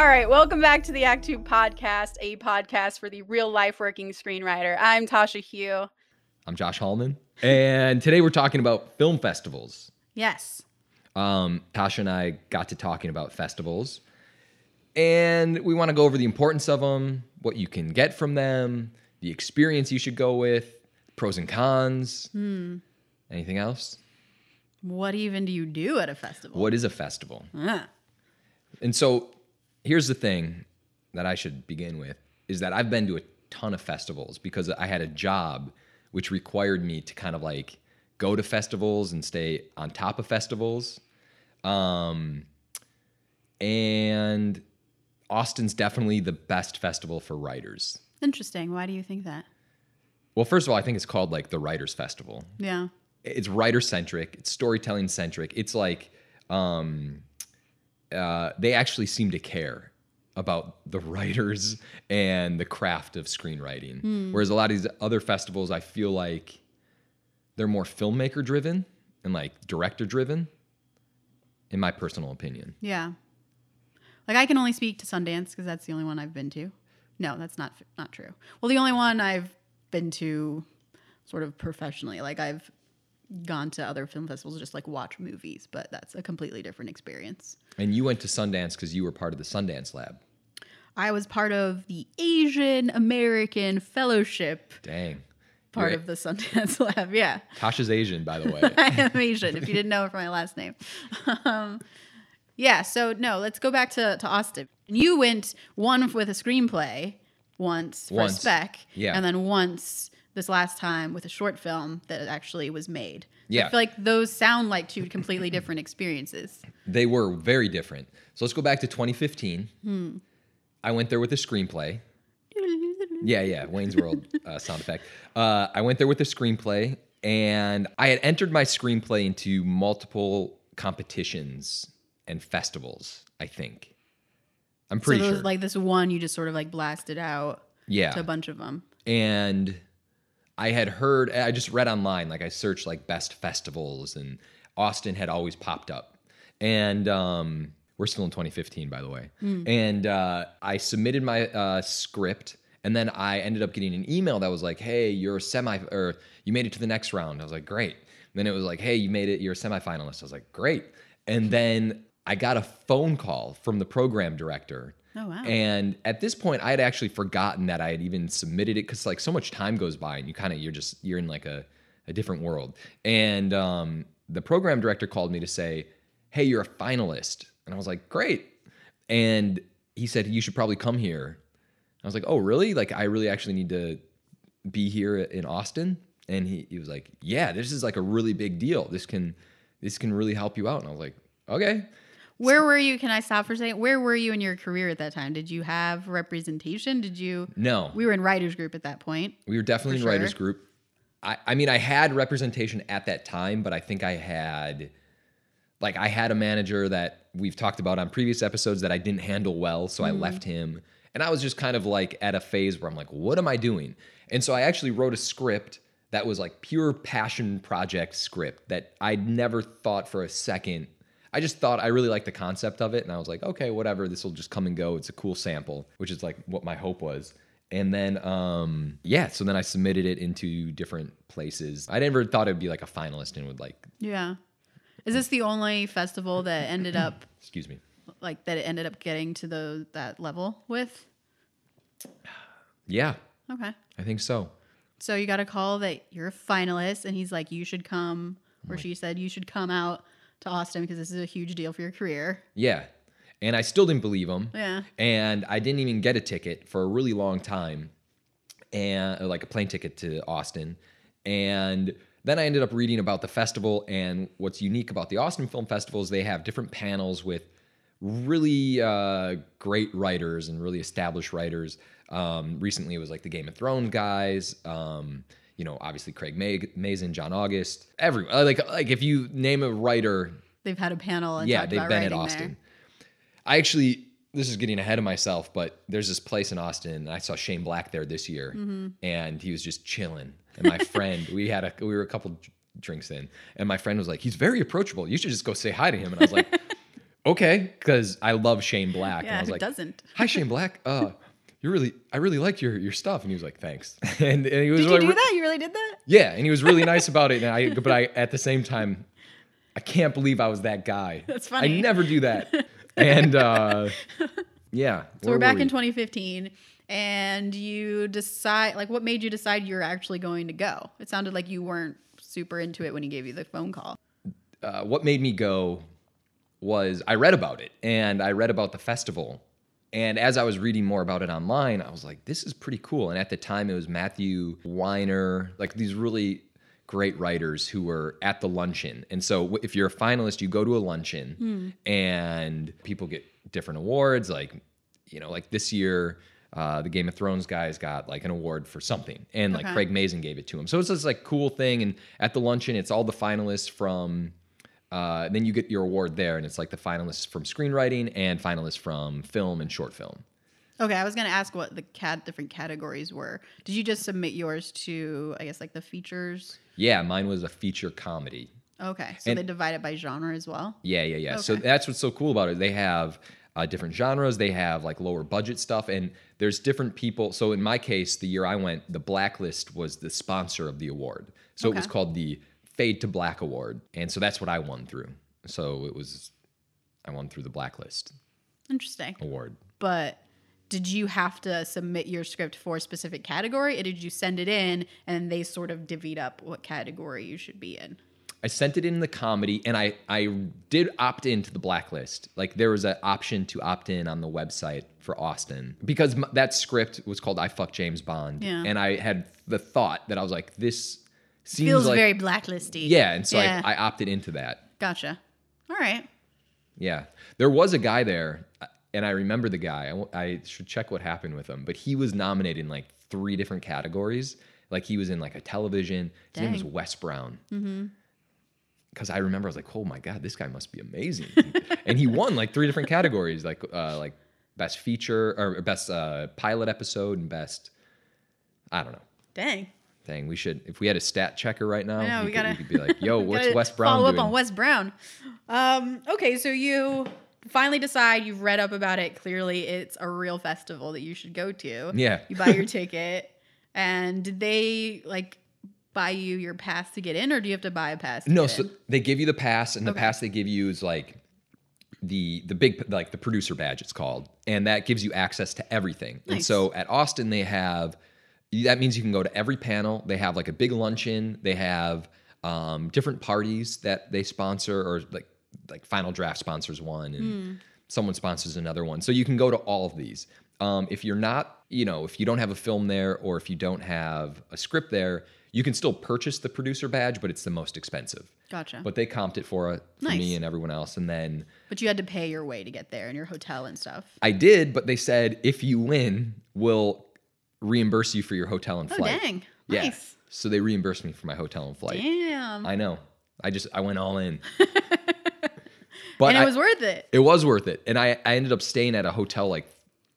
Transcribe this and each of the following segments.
All right, welcome back to the Act Two podcast, a podcast for the real life working screenwriter. I'm Tasha Huo. I'm Josh Hallman, and today we're talking about film festivals. Yes. Um, Tasha and I got to talking about festivals, and we want to go over the importance of them, what you can get from them, the experience you should go with, pros and cons. Anything else? What even do you do at a festival? What is a festival? And so here's the thing that I should begin with is that I've been to a ton of festivals because I had a job which required me to kind of like go to festivals and stay on top of festivals. Um, and Austin's definitely the best festival for writers. interesting. Why do you think that? Well, first of all, I think it's called like the Writers Festival. Yeah. it's writer centric it's storytelling centric it's like um uh they actually seem to care about the writers and the craft of screenwriting whereas a lot of these other festivals i feel like they're more filmmaker driven and like director driven in my personal opinion Yeah. Like I can only speak to Sundance because that's the only one I've been to. No, that's not not true. Well, the only one I've been to sort of professionally. Like I've gone to other film festivals just like watch movies, but that's a completely different experience. and you went to sundance because you were part of the sundance lab I was part of the Asian American Fellowship dang part You're- of the Sundance Lab. Yeah. tasha's asian by the way I am Asian, if you didn't know from my last name. Um, yeah, so no, let's go back to, to Austin. You went one with a screenplay once for Once, spec, yeah. and then once this last time with a short film that actually was made. Yeah. I feel like those sound like two completely different experiences. They were very different. So let's go back to 2015. I went there with a screenplay. Yeah, yeah, Wayne's World uh, sound effect. Uh, I went there with a screenplay, and I had entered my screenplay into multiple competitions and festivals. I think. I'm pretty so sure. was like this one you just sort of like blasted out yeah, to a bunch of them. and I had heard. I just read online. Like I searched like best festivals, and Austin had always popped up. And um, we're still in 2015, by the way. And uh, I submitted my uh, script, and then I ended up getting an email that was like, "Hey, you're a semi, or you made it to the next round." I was like, "Great." then it was like, "Hey, you made it. You're a semifinalist." I was like, "Great." And then I got a phone call from the program director. Oh, wow. And at this point, I had actually forgotten that I had even submitted it because like so much time goes by and you kind of you're just you're in like a, a different world. And um, the program director called me to say, "Hey, you're a finalist," and I was like, "Great." And he said, "You should probably come here." I was like, "Oh, really? Like I really actually need to be here in Austin?" And he, he was like, "Yeah, this is like a really big deal. This can this can really help you out." And I was like, "Okay." Where were you? Can I stop for a second? Where were you in your career at that time? Did you have representation? Did you? No, We were in writers group at that point. We were definitely in writers group. I, I mean, I had representation at that time, but I think I had, like, I had a manager that we've talked about on previous episodes that I didn't handle well, so I mm-hmm. left him. And I was just kind of like at a phase where I'm like, what am I doing? And so I actually wrote a script that was like pure passion project script that I'd never thought for a second. I just thought I really liked the concept of it, and I was like, okay, whatever, this will just come and go. It's a cool sample, which is like what my hope was. And then, um, yeah, so then I submitted it into different places. I never thought it'd be like a finalist and would like, Yeah. Is this the only festival that ended up excuse me. like that it ended up getting to the that level with? Yeah, Okay. I think so. So you got a call that you're a finalist and he's like you should come or she said you should come out to Austin because this is a huge deal for your career. Yeah. And I still didn't believe him. Yeah. And I didn't even get a ticket for a really long time, and like a plane ticket to Austin. And then I ended up reading about the festival. And what's unique about the Austin Film Festival is they have different panels with really uh, great writers and really established writers. Um, recently, it was like the Game of Thrones guys. Um, you know, obviously Craig May- Mazin, John August, everyone. Uh, Like, like if you name a writer They've had a panel and yeah, they've been at Austin. there. I actually, this is getting ahead of myself, but there's this place in Austin, and I saw Shane Black there this year, Mm-hmm. and he was just chilling. And my friend, we had a, we were a couple drinks in, and my friend was like, "He's very approachable. You should just go say hi to him." And I was like, okay, because I love Shane Black. and Yeah, I was like, doesn't? Hi, Shane Black. Uh, you really, I really like your your stuff. And he was like, thanks. and, and he was Did you like, do that? You really did that? Yeah, and he was really nice about it. And I, but I, at the same time, I can't believe I was that guy. That's funny. I never do that. And uh, yeah, So we're back in 2015, and you decide like what made you decide you're actually going to go? It sounded like you weren't super into it when he gave you the phone call. uh, what made me go was I read about it and I read about the festival. And as I was reading more about it online, I was like, this is pretty cool. And at the time, it was Matthew Weiner, like these really great writers who were at the luncheon. And so if you're a finalist, you go to a luncheon and people get different awards. Like, you know, like this year, uh, the Game of Thrones guys got like an award for something, and like Okay. Craig Mazin gave it to him. So it's this like cool thing. And at the luncheon, it's all the finalists from uh, then you get your award there, and it's like the finalists from screenwriting and finalists from film and short film. Okay, I was gonna ask what the cat different categories were. Did you just submit yours to I guess like the features? Yeah, mine was a feature comedy. Okay, so And- they divide it by genre as well. Yeah, yeah, yeah. So that's what's so cool about it. They have uh, different genres. They have like lower budget stuff, and there's different people. So in my case, the year I went, the Blacklist was the sponsor of the award. So it was called the Fade to Black Award, and so that's what I won through. So it was, I won through the Blacklist Interesting. award. But did you have to submit your script for a specific category, or did you send it in and they sort of divvied up what category you should be in? I sent it in the comedy, and I I did opt into the blacklist. Like there was an option to opt in on the website for Austin because m- that script was called "I Fuck James Bond," Yeah. and I had the thought that I was like, this seems Feels like very blacklisty. yeah, and so Yeah. I, I opted into that. Gotcha. All right. Yeah, there was a guy there, uh, and I remember the guy. I should check what happened with him, but he was nominated in like three different categories. Like he was in like a television. His name was Dang. Wes Brown. Because I remember I was like, oh my god, this guy must be amazing, and he won like three different categories, like uh, like best feature or best uh, pilot episode and best. I don't know. Dang. Thing we should if we had a stat checker right now, know, we, we could, gotta- we could be like, yo, what's Gotta Wes Brown Follow doing? up on Wes Brown. Um, okay, so you finally decide you've read up about it. Clearly, it's a real festival that you should go to. Yeah. You buy your ticket, and did they like buy you your pass to get in, or do you have to buy a pass? No, so in? they give you the pass, and the pass they give you is like the the big like the producer badge it's called, and that gives you access to everything. And so at Austin they have that means you can go to every panel. They have like a big luncheon. They have um, different parties that they sponsor, or like like Final Draft sponsors one, and someone sponsors another one. So you can go to all of these. Um, if you're not, you know, if you don't have a film there, or if you don't have a script there, you can still purchase the producer badge, but it's the most expensive. Gotcha. But they comped it for, for me and everyone else. And then But you had to pay your way to get there and your hotel and stuff. I did, but they said if you win, we'll reimburse you for your hotel and flight. Oh flight. dang! Yeah. Nice. So they reimbursed me for my hotel and flight. Damn. I know. I just I went all in. but and it I- was worth it. it was worth it. And I, I ended up staying at a hotel like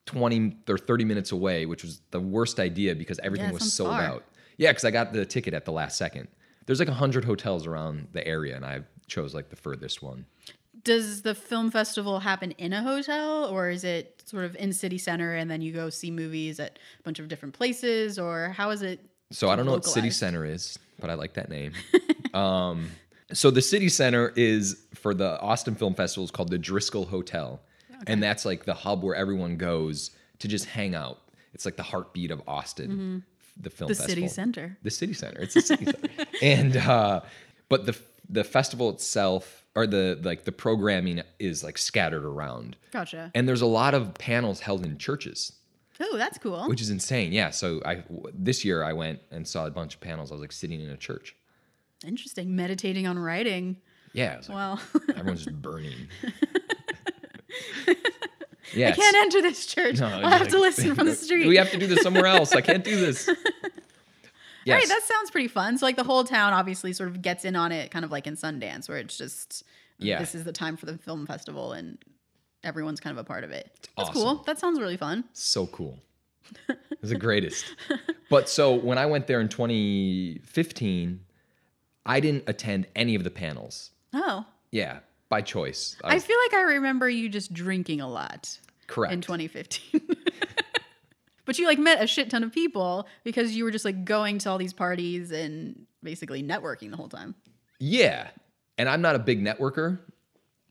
20 or 30 minutes away, which was the worst idea because everything Yeah, was sold far. out. Yeah, because I got the ticket at the last second. There's like 100 hotels around the area, and I chose like the furthest one. Does the film festival happen in a hotel or is it sort of in city center and then you go see movies at a bunch of different places or how is it? So I don't know what City? Center is, but I like that name. um, so the City Center is for the Austin Film Festival is called the Driskill Hotel, and that's like the hub where everyone goes to just hang out. It's like the heartbeat of Austin, the film Mm-hmm. The festival. city center. The city center. It's the city center. And uh, but the the festival itself or the like the programming is like scattered around. Gotcha. And there's a lot of panels held in churches Oh, that's cool. which is insane. Yeah. So I w- this year I went and saw a bunch of panels. I was like sitting in a church. Interesting. Meditating on writing. Yeah. Like, Well, everyone's just burning. yeah. I can't enter this church. No, I'll have like- to listen from the street. we have to do this somewhere else. I can't do this. All Yes. right, that sounds pretty fun. So, like, the whole town obviously sort of gets in on it, kind of like in Sundance, where it's just, Yeah. this is the time for the film festival and everyone's kind of a part of it. That's awesome. cool. That sounds really fun. so cool. It was the greatest. but so when I went there in 2015, I didn't attend any of the panels. Oh, Yeah. by choice. I I feel like I remember you just drinking a lot correct. in 2015. but you like met a shit ton of people because you were just like going to all these parties and basically networking the whole time. yeah, and I'm not a big networker.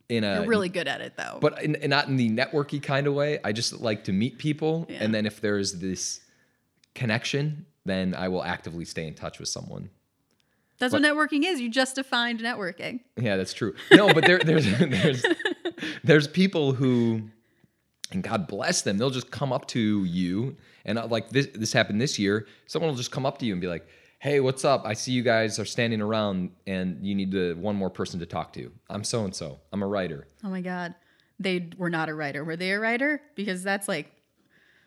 In a You're really good at it though. But in, in- not in the networky kind of way. I just like to meet people, Yeah. and then if there's this connection, then I will actively stay in touch with someone. That's what networking is. You just defined networking. Yeah, that's true. No, but there, there's there's there's people who, and God bless them, they'll just come up to you, and uh, like this this happened this year. Someone will just come up to you and be like, "Hey, what's up? I see you guys are standing around, and you need to, one more person to talk to. I'm so and so. I'm a writer. Oh my god. They were not a writer. Were they a writer? Because that's like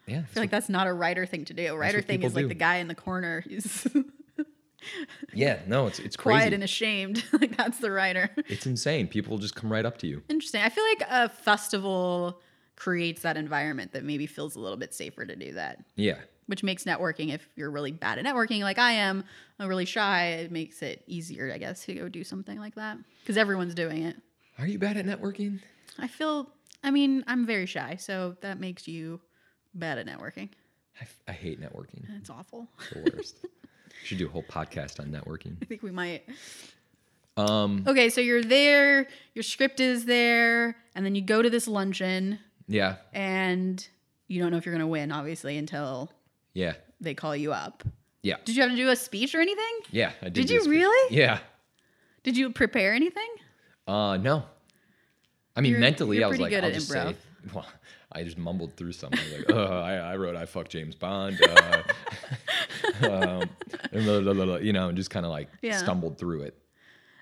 Yeah, I feel like that's not a writer thing to do. A writer thing is like the guy in the corner who's yeah. No, it's it's crazy. quiet and ashamed. like that's the writer. it's insane. People just come right up to you. Interesting. I feel like a festival creates that environment that maybe feels a little bit safer to do that. Yeah. Which makes networking, if you're really bad at networking, like I am, I'm really shy, it makes it easier, I guess, to go do something like that. Because everyone's doing it. Are you bad at networking? I feel, I mean, I'm very shy, so that makes you bad at networking. I, f- I hate networking. It's awful. It's the worst. should do a whole podcast on networking. I think we might. Um. Okay, so you're there, your script is there, and then you go to this luncheon, Yeah. and you don't know if you're going to win, obviously, until Yeah. they call you up. Yeah. Did you have to do a speech or anything? Yeah. I did. Did you really? Yeah. Did you prepare anything? Uh, no. I mean, You're- mentally, you're I was pretty like, good I'll at just improv. say, well, I just mumbled through something like, uh, I, I wrote, I fucked James Bond, uh, um, and blah, blah, blah, blah, you know, and just kind of like Yeah. stumbled through it.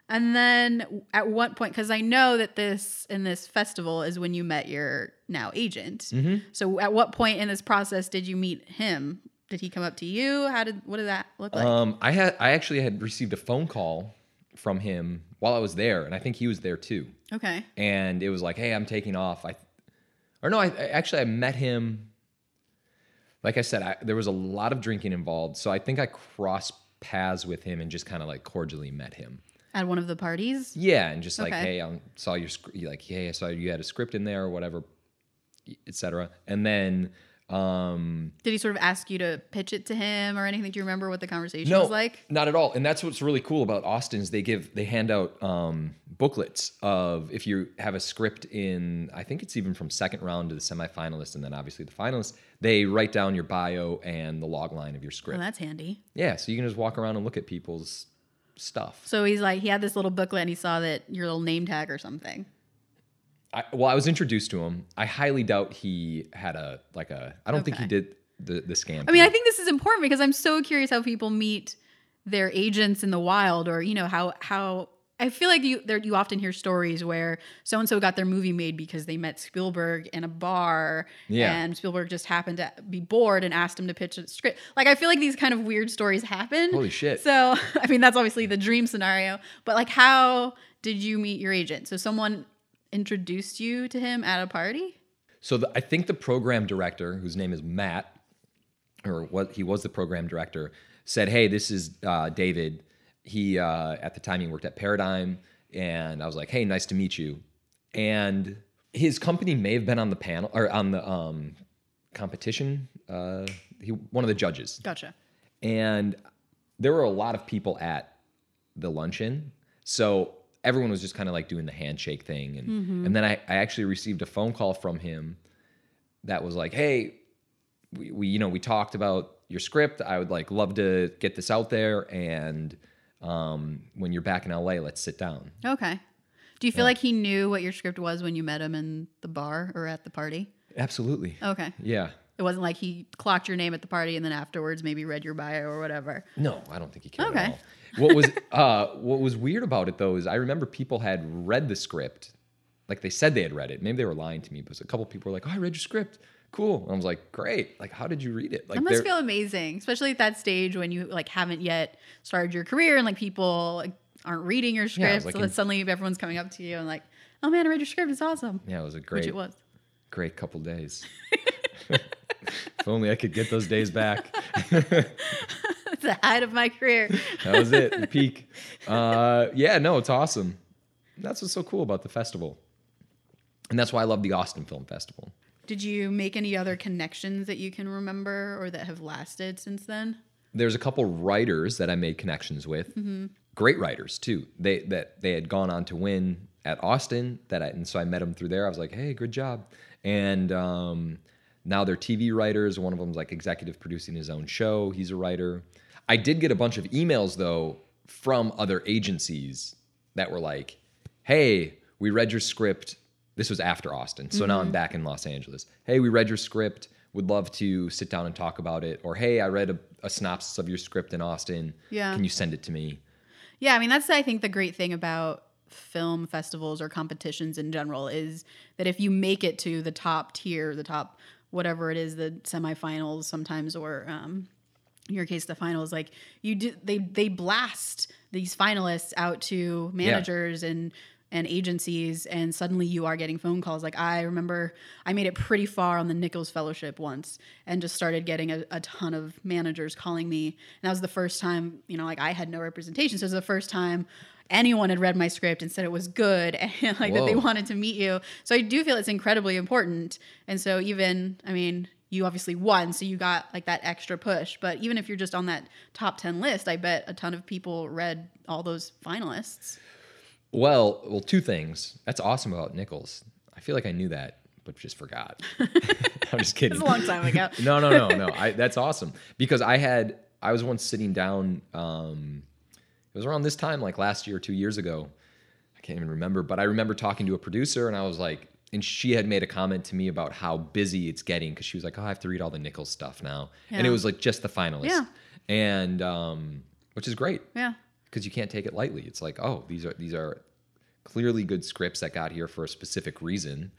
And then at what point? Because I know that this in this festival is when you met your now agent. Mm-hmm. So at what point in this process did you meet him? Did he come up to you? How did what did that look like? Um, I had, I actually had received a phone call from him while I was there, and I think he was there too. okay. and it was like, "Hey, I'm taking off." I, or no, I, I actually I met him. Like I said, I, there was a lot of drinking involved, so I think I crossed paths with him and just kind of like cordially met him. At one of the parties? Yeah, and just like, Okay. "Hey, I saw your script." Like, "Hey, I saw you had a script in there or whatever, etc." And then, um, Did he sort of ask you to pitch it to him or anything? Do you remember what the conversation no, was like? not at all. And that's what's really cool about Austin is they give they hand out um, booklets of if you have a script in I think it's even from second round to the semifinalist and then obviously the finalists. They write down your bio and the log line of your Oh, script. that's handy. yeah, so you can just walk around and look at people's stuff. So he's like, he had this little booklet and he saw that your little name tag or something. I, well, I was introduced to him. I highly doubt he had a like a. I don't think he did the the scam. I mean, I think this is important because I'm so curious how people meet their agents in the wild, or you know how how I feel like you there you often hear stories where so and so got their movie made because they met Spielberg in a bar, Yeah. and Spielberg just happened to be bored and asked him to pitch a script. Like I feel like these kind of weird stories happen. Holy shit. So I mean, that's obviously the dream scenario, but like, how did you meet your agent? So someone introduced you to him at a party. So the, I think the program director, whose name is Matt, or what he was the program director, said, "Hey, this is uh, David. He uh, at the time he worked at Paradigm, and I was like, hey, nice to meet you. And his company may have been on the panel or on the um, competition. Uh, he one of the judges, Gotcha. and there were a lot of people at the luncheon so everyone was just kind of like doing the handshake thing and and then I, I actually received a phone call from him that was like hey we, we you know we talked about your script i would like love to get this out there and um, when you're back in la let's sit down Okay. Do you feel like he knew what your script was when you met him in the bar or at the party? absolutely Okay. yeah It wasn't like he clocked your name at the party and then afterwards maybe read your bio or whatever. No, I don't think he cared Okay. What was uh, what was weird about it though is I remember people had read the script, like they said they had read it. Maybe they were lying to me, but a couple people were like, "Oh, I read your script. Cool." And I was like, "Great. Like, how did you read it?" Like, That must feel amazing, especially at that stage when you like haven't yet started your career and like people like, aren't reading your Yeah, script. like so then in- suddenly everyone's coming up to you and like, "Oh man, I read your script. It's awesome." yeah, it was a Which great, it was. great couple days. if only I could get those days back. It's the height of my career. That was it, the peak. Uh, yeah, no, it's awesome. That's what's so cool about the festival. And that's why I love the Austin Film Festival. Did you make any other connections that you can remember or that have lasted since then? There's a couple writers that I made connections with. Great writers too. They that they had gone on to win at Austin. That I, and so I met them through there. I was like, hey, good job. And um, now they're TV writers. One of them's like executive producing his own show. He's a writer. I did get a bunch of emails though from other agencies that were like, hey, we read your script. This was after Austin. So now I'm back in Los Angeles. Hey, we read your script. Would love to sit down and talk about it. Or hey, I read a, a synopsis of your script in Austin. Yeah. Can you send it to me? Yeah, I mean that's I think the great thing about film festivals or competitions in general is that if you make it to the top tier, the top whatever it is, the semifinals sometimes or um, in your case the finals, like you do they they blast these finalists out to managers and and agencies and suddenly you are getting phone calls. Like i remember i made it pretty far on the nichols fellowship once and just started getting a, a ton of managers calling me. And that was the first time you know like i had no representation. So it was the first time anyone had read my script and said it was good and like that they wanted to meet you. So i do feel it's incredibly important. And so even i mean you obviously won so you got like that extra push but even if you're just on that top 10 list i bet a ton of people read all those finalists Well, well, two things. That's awesome about Nichols. I feel like I knew that, but just forgot. I'm just kidding. It's a long time ago. no, no, no, no. I, that's awesome because I had I was once sitting down. Um, it was around this time, like last year, or two years ago. I can't even remember, but I remember talking to a producer, and I was like, and she had made a comment to me about how busy it's getting because she was like, "Oh, I have to read all the Nichols stuff now," and it was like just the finalists, Yeah. and um, which is great yeah because you can't take it lightly. It's like, oh, these are these are clearly good scripts that got here for a specific reason.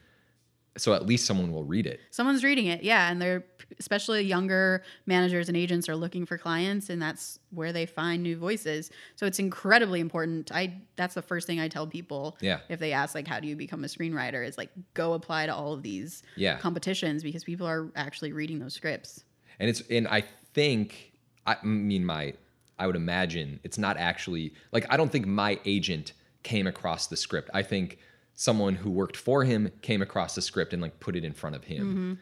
So at least someone will read it. someone's reading it yeah and they're especially younger managers and agents are looking for clients and that's where they find new voices so it's incredibly important i that's the first thing i tell people Yeah. if they ask like how do you become a screenwriter is like go apply to all of these Yeah. competitions because people are actually reading those scripts And it's and I think I mean my I would imagine it's not actually like I don't think my agent came across the script. I think someone who worked for him came across the script and like put it in front of him.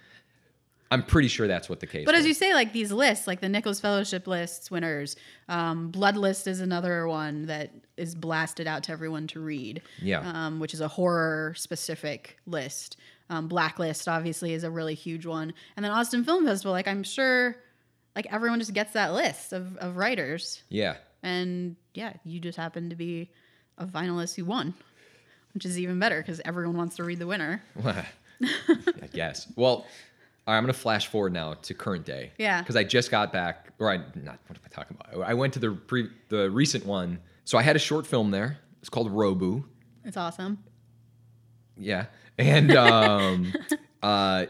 I'm pretty sure that's what the case. Mm-hmm. But was. as you say, like these lists, like the Nichols Fellowship lists winners, um, Blood List is another one that is blasted out to everyone to read. Yeah. Um, which is a horror specific list. Um, Blacklist obviously is a really huge one, and then Austin Film Festival. Like I'm sure, like everyone just gets that list of of writers, yeah. and yeah, you just happen to be a finalist who won, which is even better because everyone wants to read the winner. I guess. Well, all right, I'm going to flash forward now to current day. Yeah. Because I just got back, or I not. What am I talking about? I went to the pre, the recent one. So I had a short film there. It's called Robu. It's awesome. Yeah, and um, uh,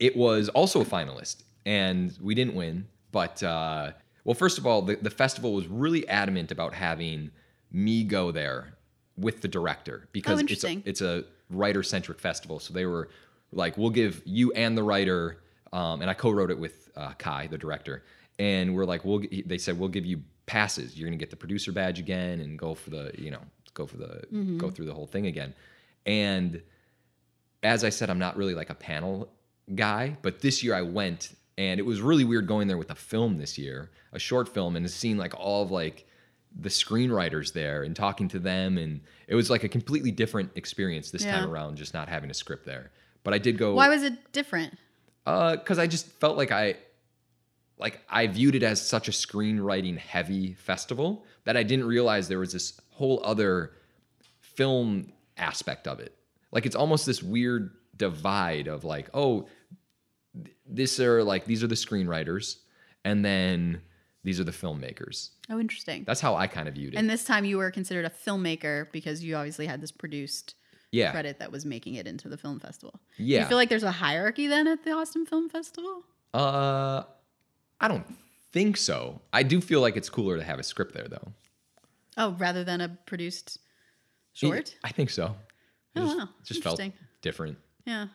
it was also a finalist, and we didn't win. But uh, well, first of all, the, the festival was really adamant about having me go there with the director because it's a, it's a writer centric festival. So they were like, "We'll give you and the writer," um, and I co-wrote it with uh, Kai, the director, and we're like, "We'll." They said, "We'll give you passes. You're gonna get the producer badge again, and go for the you know go for the go through the whole thing again." And as I said, I'm not really like a panel guy, but this year I went and it was really weird going there with a film this year, a short film, and seeing like all of like the screenwriters there and talking to them. And it was like a completely different experience this time around, just not having a script there. But I did go Why was it different? Uh, because I just felt like I like I viewed it as such a screenwriting heavy festival that I didn't realize there was this whole other film aspect of it. Like it's almost this weird divide of like, oh, th- this are like these are the screenwriters, and then these are the filmmakers. Oh, interesting. That's how I kind of viewed it. And this time you were considered a filmmaker because you obviously had this produced yeah, credit that was making it into the film festival. Do yeah. you feel like there's a hierarchy then at the Austin Film Festival? uh, I don't think so. I do feel like it's cooler to have a script there though. Oh, rather than a produced short? I think so. It Oh, just, wow. just felt different. Yeah.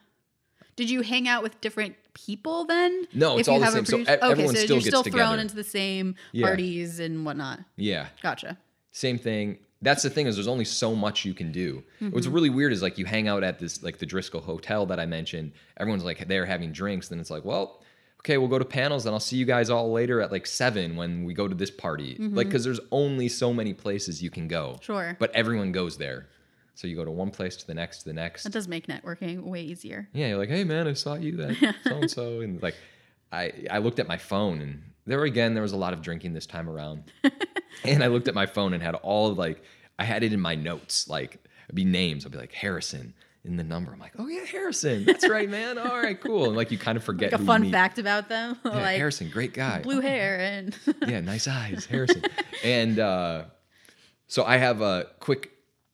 Did you hang out with different people then? No, it's all the same. So produced- e- okay, everyone so still you're gets still thrown into the same Yeah. parties and whatnot. Yeah, Gotcha. same thing. that's the thing is there's only so much you can do. What's Mm-hmm. really weird is like you hang out at this like the Driskill Hotel that I mentioned. Everyone's like they're having drinks. Then it's like, well, okay, we'll go to panels and I'll see you guys all later at like seven when we go to this party. Like because there's only so many places you can go. Mm-hmm. Sure. But everyone goes there. So you go to one place to the next to the next. That does make networking way easier. Yeah, you're like, hey man, I saw you at so and so, and like, I I looked at my phone and there again there was a lot of drinking this time around, and I looked at my phone and had all of like I had it in my notes like it'd be names. I'd be like Harrison in the number. I'm like, oh yeah, Harrison, that's right, man. All right, cool. And like you kind of forget Like a fun fact about them, Yeah, like Harrison, great guy. blue hair and yeah, nice eyes, Harrison. and uh, so I have a quick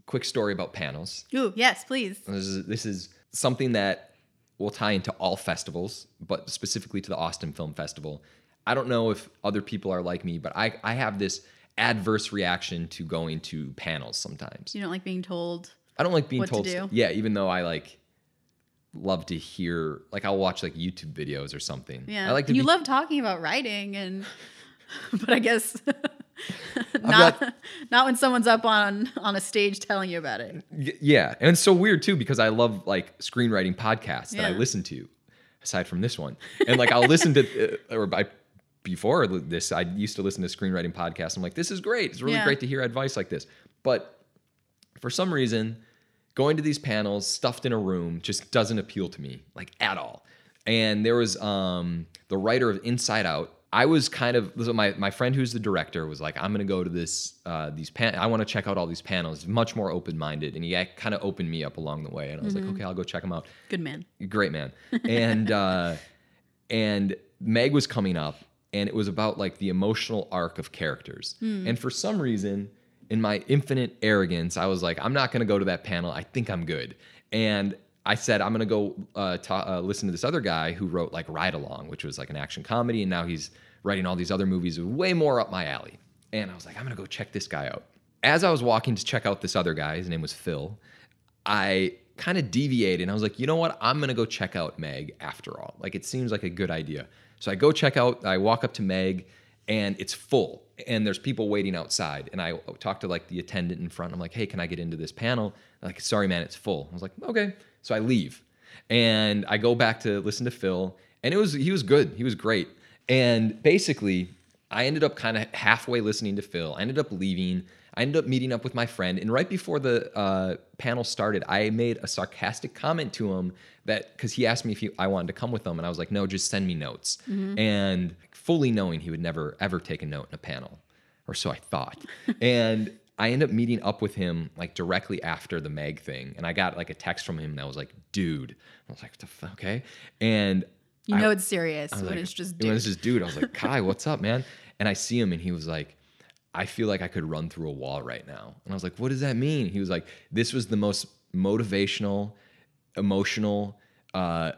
quick story about panels. ooh, yes, please. This is, this is something that will tie into all festivals, but specifically to the Austin Film Festival. I don't know if other people are like me, but I, I have this adverse reaction to going to panels sometimes. You don't like being told. I don't like being What to told. do? Yeah, even though I like love to hear, like I'll watch like YouTube videos or something. Yeah, I like to you be, love talking about writing, and but I guess got- not not when someone's up on on a stage telling you about it. Yeah, and it's so weird too because I love like screenwriting podcasts that I listen to, aside from this one, and like I'll listen to uh, or I before this I used to listen to screenwriting podcasts. I'm like, this is great. It's really Yeah. great to hear advice like this, but for some reason, going to these panels stuffed in a room just doesn't appeal to me like at all. And there was um, the writer of Inside Out. I was kind of so my my friend who's the director was like, I'm gonna go to this uh, these pan. I want to check out all these panels. Much more open minded, and he kind of opened me up along the way. And I was like, okay, I'll go check them out. Good man. Great man. And uh, and Meg was coming up, and it was about like the emotional arc of characters. And for some reason, in my infinite arrogance, I was like, I'm not gonna go to that panel. I think I'm good. And I said I'm gonna go uh, ta- uh, listen to this other guy who wrote like Ride Along, which was like an action comedy, and now he's writing all these other movies way more up my alley. And I was like, I'm gonna go check this guy out. As I was walking to check out this other guy, his name was Phil. I kind of deviated and I was like, you know what? I'm gonna go check out Meg after all. Like it seems like a good idea. So I go check out, I walk up to Meg and it's full and there's people waiting outside. And I talk to like the attendant in front. I'm like, hey, can I get into this panel? Like, sorry, man, it's full. I was like, okay. So I leave and I go back to listen to Phil. And it was he was good. He was great. And basically, I ended up kind of halfway listening to Phil. I ended up leaving. I ended up meeting up with my friend, and right before the uh, panel started, I made a sarcastic comment to him that because he asked me if he, I wanted to come with him, and I was like, "No, just send me notes." And fully knowing he would never ever take a note in a panel, or so I thought. and I ended up meeting up with him like directly after the Meg thing, and I got like a text from him that was like, "Dude," I was like, "What the fuck?" Okay, and You I- know it's serious when like, it's just when dude. it's just dude. I was like, Kai, what's up, man? And I see him, and he was like, I feel like I could run through a wall right now. And I was like, what does that mean? He was like, this was the most motivational, emotional uh,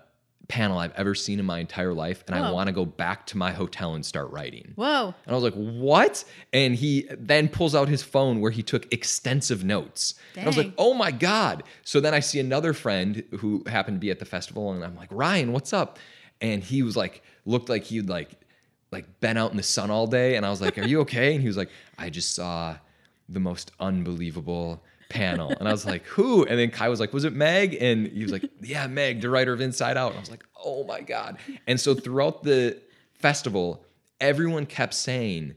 panel I've ever seen in my entire life, and I want to go back to my hotel and start writing. Whoa. And I was like, what? And he then pulls out his phone where he took extensive notes. And I was like, oh my God. So then I see another friend who happened to be at the festival, and I'm like, Ryan, what's up? And he was like, looked like he'd like, like been out in the sun all day. And I was like, are you okay? And he was like, I just saw the most unbelievable panel. And I was like, who? And then Kai was like, was it Meg? And he was like, yeah, Meg, the writer of Inside Out. And I was like, oh my God. And so throughout the festival, everyone kept saying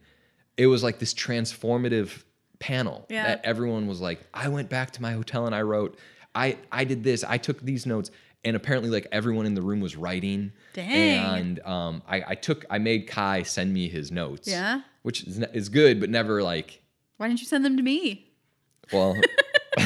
it was like this transformative panel Yeah. that everyone was like, I went back to my hotel and I wrote, I, I did this, I took these notes. And apparently, like everyone in the room was writing. Dang. And um, I, I took, I made Kai send me his notes. Yeah? Which is, is good, but never like, Why didn't you send them to me? Well,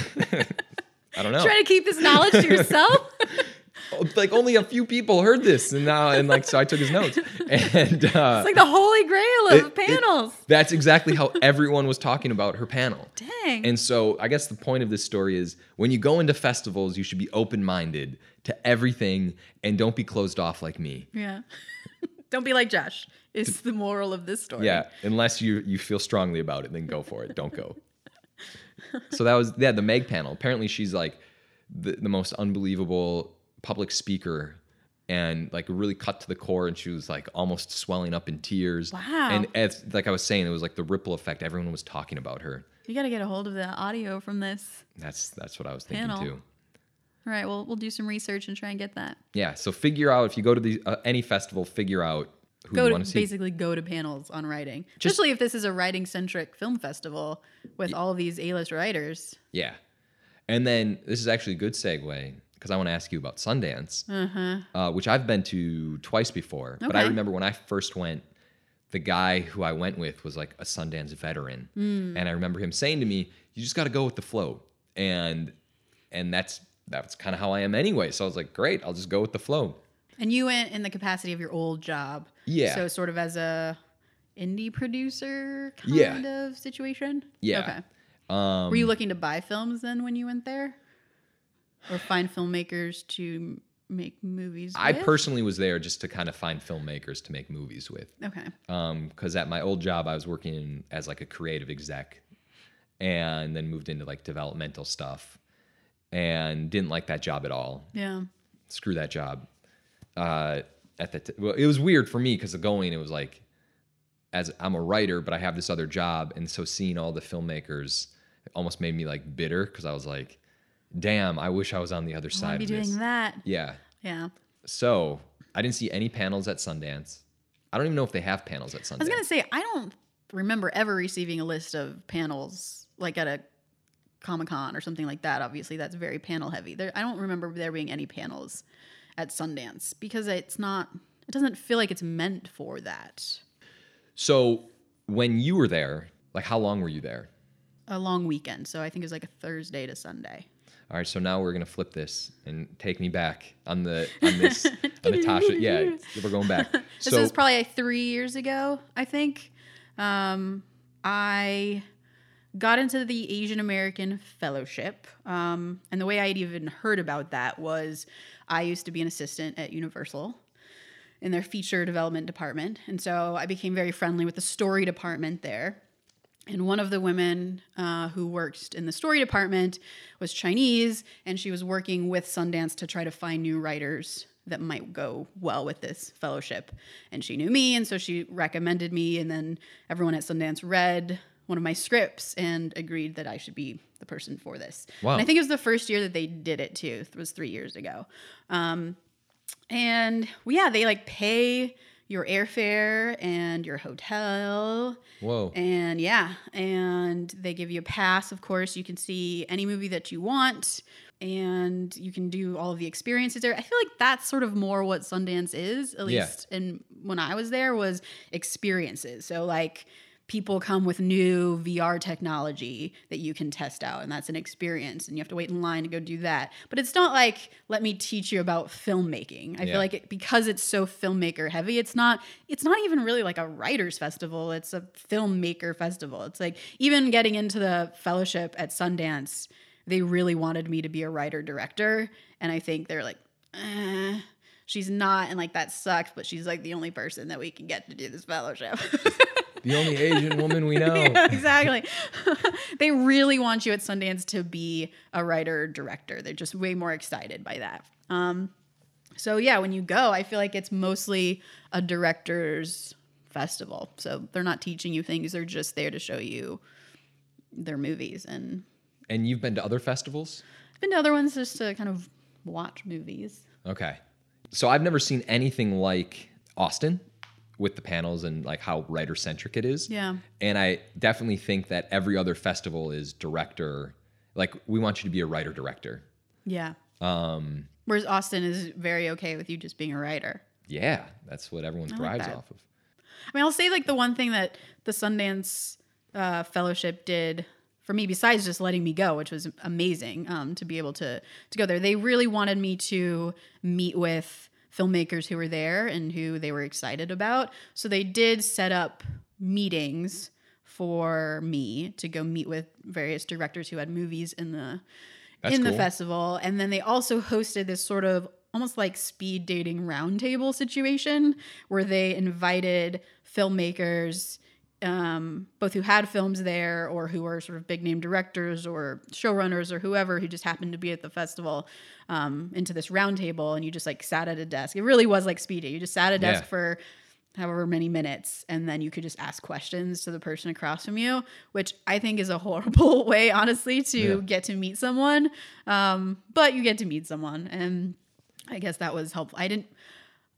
I don't know. Try to keep this knowledge to yourself. like only a few people heard this, and now and like so I took his notes, and uh, it's like the holy grail of it- it- panels. that's exactly how everyone was talking about her panel. Dang. And so I guess the point of this story is when you go into festivals, you should be open minded to everything and don't be closed off like me. yeah. Don't be like Josh. Is the moral of this story? Yeah, unless you you feel strongly about it, then go for it. Don't go. So that was yeah the Meg panel. Apparently she's like the, the most unbelievable public speaker and like really cut to the core and she was like almost swelling up in tears. Wow. And as like I was saying, it was like the ripple effect. Everyone was talking about her. You got to get a hold of the audio from this. That's that's what I was thinking too. All right, well, we'll do some research and try and get that. Yeah. So figure out if you go to the uh, any festival, figure out who Go you want to see. basically go to panels on writing, Just- especially if this is a writing centric film festival with all these A list writers. Yeah. And then this is actually a good segue because I want to ask you about Sundance, uh, which I've been to twice before. But I remember when I first went, the guy who I went with was like a Sundance veteran, and I remember him saying to me, "You just got to go with the flow," and and that's that's kind of how I am anyway. So I was like, "Great, I'll just go with the flow." And you went in the capacity of your old job. Yeah. So sort of as a indie producer kind Yeah. of situation. Yeah. Okay. Um, Were you looking to buy films then when you went there, or find filmmakers to make movies? I with? personally was there just to kind of find filmmakers to make movies with. Okay. because at my old job I was working as like a creative exec, and then moved into like developmental stuff, and didn't like that job at all. Yeah. Screw that job. Uh, at the t- well, it was weird for me because of going. It was like, as I'm a writer, but I have this other job, and so seeing all the filmmakers almost made me like bitter because I was like, damn, I wish I was on the other I side be of this. doing that. Yeah. Yeah. So I didn't see any panels at Sundance. I don't even know if they have panels at Sundance. I was gonna say I don't remember ever receiving a list of panels like at a Comic Con or something like that. Obviously, that's very panel heavy. There, I don't remember there being any panels at Sundance because it's not. It doesn't feel like it's meant for that. So when you were there, like how long were you there? A long weekend, so I think it was like a Thursday to Sunday. All right, so now we're gonna flip this and take me back on the on this on Natasha. Yeah, we're going back. This so is probably like three years ago, I think. Um, I got into the Asian American Fellowship. Um, and the way I'd even heard about that was I used to be an assistant at Universal in their feature development department. And so I became very friendly with the story department there. And one of the women uh, who worked in the story department was Chinese, and she was working with Sundance to try to find new writers that might go well with this fellowship. And she knew me, and so she recommended me. And then everyone at Sundance read one of my scripts and agreed that I should be the person for this. Wow. And I think it was the first year that they did it too. It was three years ago. Um, and well, yeah, they like pay your airfare and your hotel whoa, and yeah, and they give you a pass, of course. You can see any movie that you want and you can do all of the experiences there. I feel like that's sort of more what Sundance is, at least Yeah. least and when I was there was experiences. So like people come with new VR technology that you can test out and that's an experience and you have to wait in line to go do that. But it's not like let me teach you about filmmaking. I Yeah. feel like it, because it's so filmmaker heavy, it's not it's not even really like a writers festival, it's a filmmaker festival. It's like even getting into the fellowship at Sundance, they really wanted me to be a writer director and I think they're like eh, she's not and like that sucks, but she's like the only person that we can get to do this fellowship. the only Asian woman we know. Yeah, exactly. they really want you at Sundance to be a writer director. They're just way more excited by that. Um, so yeah, when you go, I feel like it's mostly a director's festival. So they're not teaching you things; they're just there to show you their movies. And And you've been to other festivals? I've been to other ones just to kind of watch movies. Okay. So I've never seen anything like Austin with the panels and like how writer centric it is. Yeah. And I definitely think that every other festival is director. Like we want you to be a writer director. Yeah. Um, Whereas Austin is very okay with you just being a writer. Yeah, that's what everyone like thrives that. off of. I mean, I'll say like the one thing that the Sundance uh, Fellowship did for me, besides just letting me go, which was amazing um, to be able to to go there. They really wanted me to meet with filmmakers who were there and who they were excited about. So they did set up meetings for me to go meet with various directors who had movies in the That's in the cool. festival. And then they also hosted this sort of almost like speed dating roundtable situation where they invited filmmakers, um, both who had films there or who were sort of big name directors or showrunners or whoever who just happened to be at the festival um, into this roundtable. And you just like sat at a desk. It really was like speed dating. You just sat at a desk Yeah. for however many minutes and then you could just ask questions to the person across from you which i think is a horrible way honestly to Yeah. get to meet someone um, but you get to meet someone and i guess that was helpful i didn't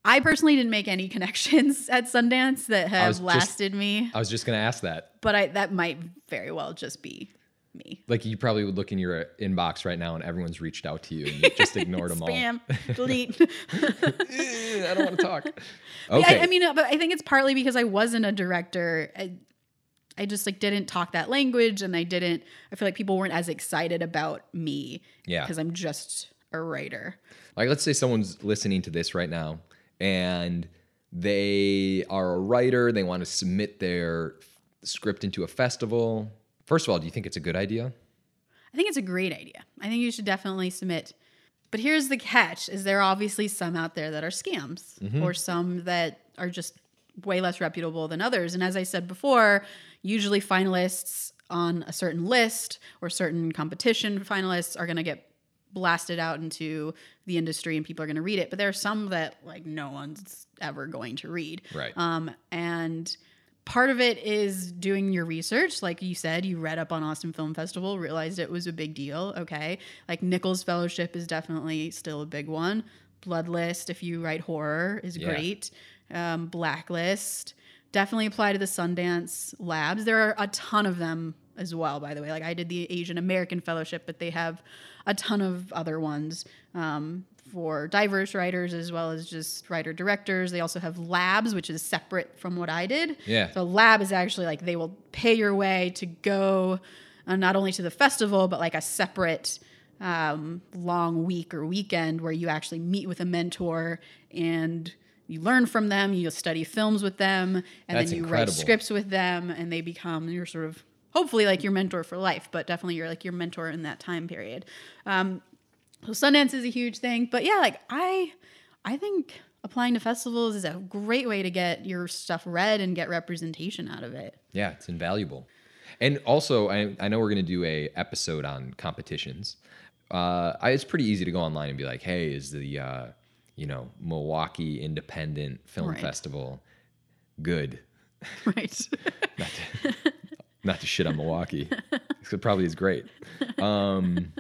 i personally didn't make any connections at sundance that have just- lasted me I was just gonna ask that. but i that might very well just be me Like you probably would look in your inbox right now and everyone's reached out to you and you just ignored them all. spam delete Eh, I don't want to talk. Yeah, Okay. I, I mean, uh, but I think it's partly because I wasn't a director. I, I just like didn't talk that language, and I didn't. I feel like people weren't as excited about me. Yeah. because I'm just a writer. like let's say someone's listening to this right now and they are a writer, they want to submit their script into a festival. First of all, do you think it's a good idea? I think it's a great idea. I think you should definitely submit. But here's the catch: is there are obviously some out there that are scams, mm-hmm. or some that are just way less reputable than others. And as I said before, usually finalists on a certain list or certain competition finalists are going to get blasted out into the industry and people are going to read it. But there are some that like no one's ever going to read. Right. Um, and part of it is doing your research. Like you said, you read up on Austin Film Festival, realized it was a big deal. Okay. Like Nichols Fellowship is definitely still a big one. Bloodlist, if you write horror, is Yeah. great. Um, Blacklist, definitely apply to the Sundance labs. There are a ton of them as well, by the way. Like I did the Asian American Fellowship, but they have a ton of other ones um, for diverse writers as well as just writer directors. They also have labs, which is separate from what I did. Yeah. So lab is actually like they will pay your way to go uh, not only to the festival, but like a separate um, long week or weekend where you actually meet with a mentor and you learn from them. You study films with them, and That's then you incredible. write scripts with them, and they become your sort of hopefully like your mentor for life, but definitely you're like your mentor in that time period. Um, so Sundance is a huge thing, but yeah, like I, I think applying to festivals is a great way to get your stuff read and get representation out of it. Yeah, it's invaluable. And also, I, I know we're going to do a episode on competitions. Uh, I, it's pretty easy to go online and be like, "Hey, is the uh, you know Milwaukee Independent Film Right. Festival good?" Right. To, not to shit on Milwaukee. it probably is great. Um,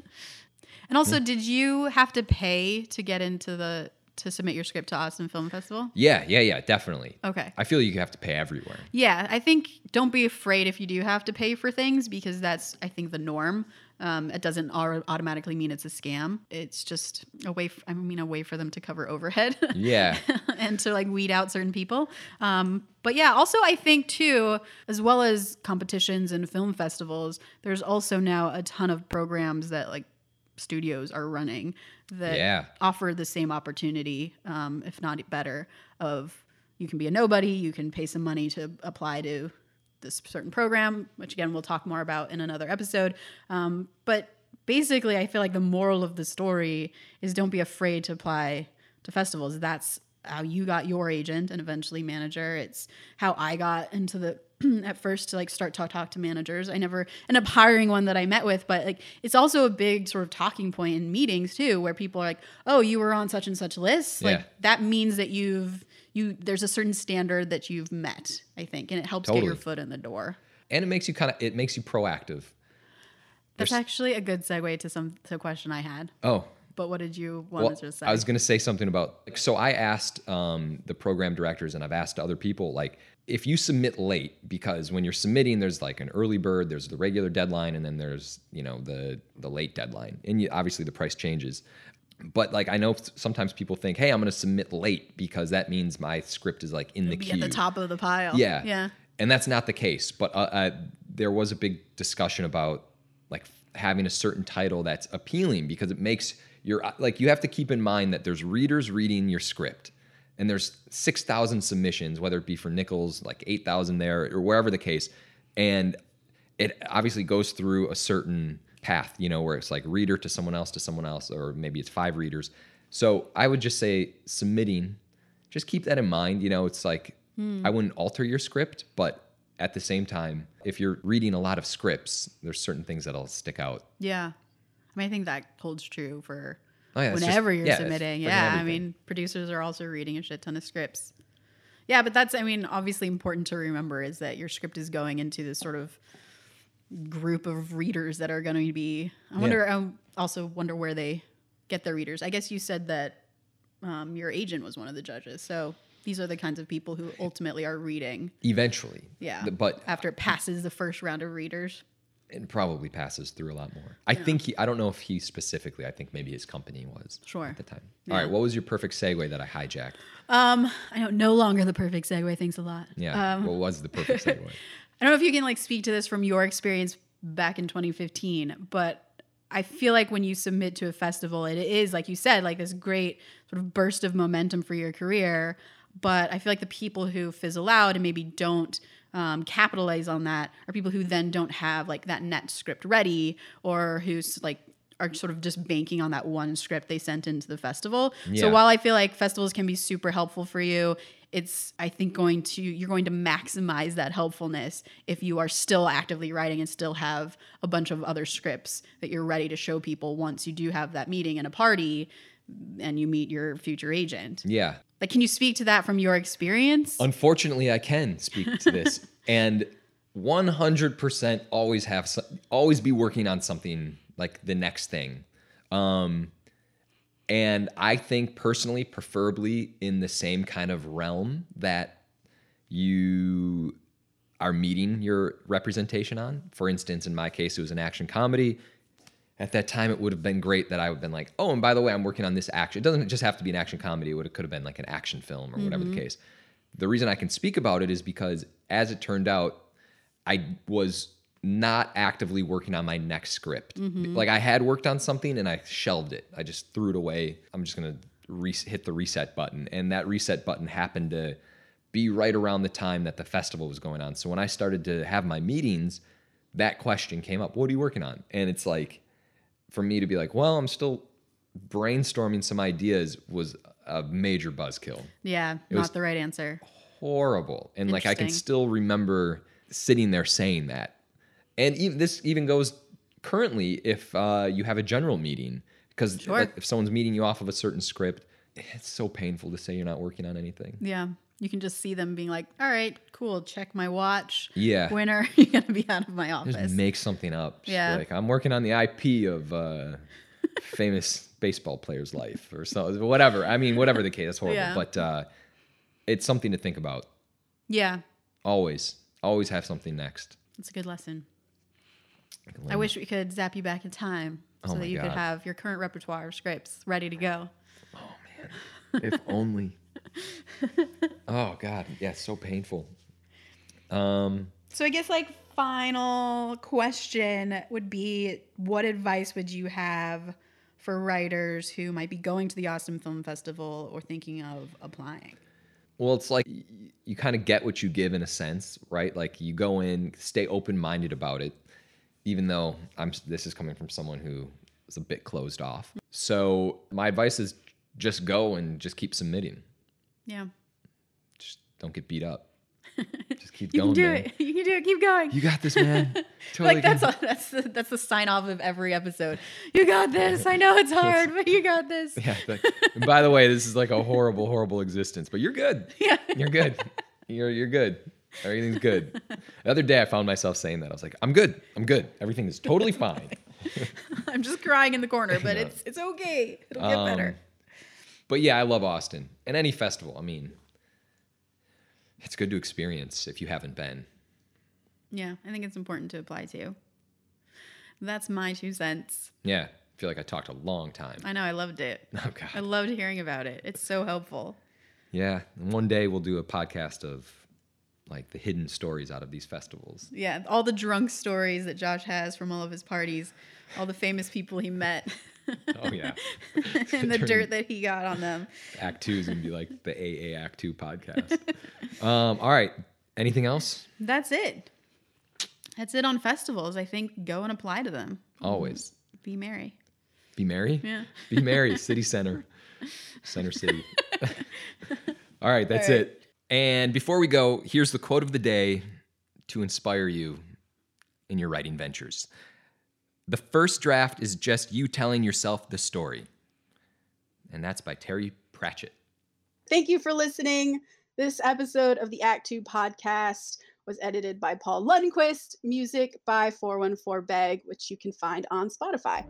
and also, did you have to pay to get into the to submit your script to Austin Film Festival? yeah, yeah, yeah, definitely. Okay. I feel you have to pay everywhere. Yeah, I think don't be afraid if you do have to pay for things because that's I think the norm. Um, it doesn't automatically mean it's a scam. It's just a way. f I I mean, a way for them to cover overhead. Yeah, and to like weed out certain people. Um, but yeah, also I think too, as well as competitions and film festivals, there's also now a ton of programs that like studios are running that Yeah. offer the same opportunity, um, if not better, of you can be a nobody, you can pay some money to apply to this certain program, which again we'll talk more about in another episode. Um, but basically, I feel like the moral of the story is don't be afraid to apply to festivals. That's how you got your agent and eventually manager. It's how I got into the at first to like start to talk to managers. I never ended up hiring one that I met with, but like it's also a big sort of talking point in meetings too, where people are like, "Oh, you were on such and such list. Like Yeah. that means that you've you there's a certain standard that you've met. I think, and it helps get your foot in the door. and it makes you kind of it makes you proactive. That's There's- actually a good segue to some to a question I had. Oh, But what did you want well, to say? I was going to say something about. like, So I asked um, the program directors, and I've asked other people, like, if you submit late, because when you're submitting, there's like an early bird, there's the regular deadline, and then there's you know the the late deadline, and you, obviously the price changes. But like I know sometimes people think, hey, I'm going to submit late because that means my script is like in the be queue. at the top of the pile. Yeah. Yeah. And that's not the case. But uh, uh, there was a big discussion about like having a certain title that's appealing because it makes your like you have to keep in mind that there's readers reading your script and there's 6,000 submissions, whether it be for Nichols, like 8,000 there or wherever the case. And it obviously goes through a certain path, you know, where it's like reader to someone else to someone else, or maybe it's five readers. So I would just say submitting, just keep that in mind. You know, it's like hmm. I wouldn't alter your script, but at the same time, if you're reading a lot of scripts, there's certain things that'll stick out. Yeah. I mean, I think that holds true for Oh, yeah, it's just- whenever you're yeah, submitting. Yeah. I mean, producers are also reading a shit ton of scripts. Yeah, but that's I mean obviously important to remember is that your script is going into this sort of group of readers that are going to be. I wonder. I also wonder where they get their readers. I guess you said that um, your agent was one of the judges, so these are the kinds of people who ultimately are reading. Eventually. Yeah, But after it passes the first round of readers. and probably passes through a lot more. I think he, I don't know if he specifically, I think maybe his company was Sure. at the time. All right. What was your perfect segue that I hijacked? Um, I know no longer the perfect segue. Thanks a lot. Yeah. Um, what was the perfect segue? I don't know if you can like speak to this from your experience back in 2015, but I feel like when you submit to a festival, it is like you said, like this great sort of burst of momentum for your career. But I feel like the people who fizzle out and maybe don't um, capitalize on that are people who then don't have like that net script ready or who's like are sort of just banking on that one script they sent into the festival. Yeah. So while I feel like festivals can be super helpful for you, it's I think going to you're going to maximize that helpfulness if you are still actively writing and still have a bunch of other scripts that you're ready to show people once you do have that meeting and a party and you meet your future agent. yeah. Like can you speak to that from your experience? Unfortunately, I can speak to this, and 100% always have always be working on something like the next thing. Um, and I think personally, preferably in the same kind of realm that you are meeting your representation on. For instance, in my case, it was an action comedy. At that time, it would have been great that I would have been like, oh, and by the way, I'm working on this action. It doesn't just have to be an action comedy. It would could have been like an action film or whatever the case. The reason I can speak about it is because, as it turned out, I was not actively working on my next script. Mm-hmm. Like I had worked on something and I shelved it. I just threw it away. I'm just gonna re- hit the reset button, and that reset button happened to be right around the time that the festival was going on. So when I started to have my meetings, that question came up. What are you working on? And it's like for me to be like, well, I'm still brainstorming some ideas was a major buzzkill yeah, not was- the right answer. horrible. And like I can still remember sitting there saying that. And even, this even goes currently if uh, you have a general meeting because Sure. like, if someone's meeting you off of a certain script, it's so painful to say you're not working on anything. Yeah. You can just see them being like, "All right, cool, check my watch. Yeah. When are you going to be out of my office?" Just make something up. Just Yeah. Like I'm working on the IP of uh, famous baseball player's life or so whatever. I mean, whatever the case, that's horrible. Yeah. But uh, it's something to think about. yeah. Always, always have something next. It's a good lesson. I wish we could zap you back in time so Oh that my you could have your current repertoire of scripts ready to go. Oh man, if only. oh God, yeah, so painful. Um, So I guess like final question would be what advice would you have for writers who might be going to the Austin Film Festival or thinking of applying? well, it's like you kind of get what you give in a sense, right? Like you go in, stay open minded about it, even though I'm. This is coming from someone who is a bit closed off. So my advice is just go and just keep submitting. Yeah. Just don't get beat up. Just keep You going, You can do man. it. You can do it. Keep going. You got this, man. Totally like that's all, that's the, that's the sign off of every episode. You got this. I know it's hard, but you got this. Yeah. and by the way, this is like a horrible, horrible existence, but you're good. Yeah. You're good. You're you're good. Everything's good. The other day, I found myself saying that. I was like, I'm good. I'm good. Everything is totally fine. I'm just crying in the corner, but it's it's okay. It'll get Um, better. But yeah, I love Austin and any festival. I mean, it's good to experience if you haven't been. Yeah, I think it's important to apply to. That's my two cents. Yeah. I feel like I talked a long time. I know I loved it. Oh god, I loved hearing about it. It's so helpful. Yeah. And one day we'll do a podcast of like the hidden stories out of these festivals. Yeah, all the drunk stories that Josh has from all of his parties, all the famous people he met, Oh yeah. and the Turn- dirt that he got on them. Act two is gonna be like the AA Act two podcast. um, all right. Anything else? That's it. That's it on festivals. I think go and apply to them. Always. Be merry. Be merry. Yeah. Be merry. City Center. Center City. all right, that's All right. it. And before we go, here's the quote of the day to inspire you in your writing ventures. The first draft is just you telling yourself the story. And that's by Terry Pratchett. Thank you for listening. This episode of the Act Two podcast was edited by Paul Lundquist, music by 414 Beg, which you can find on Spotify.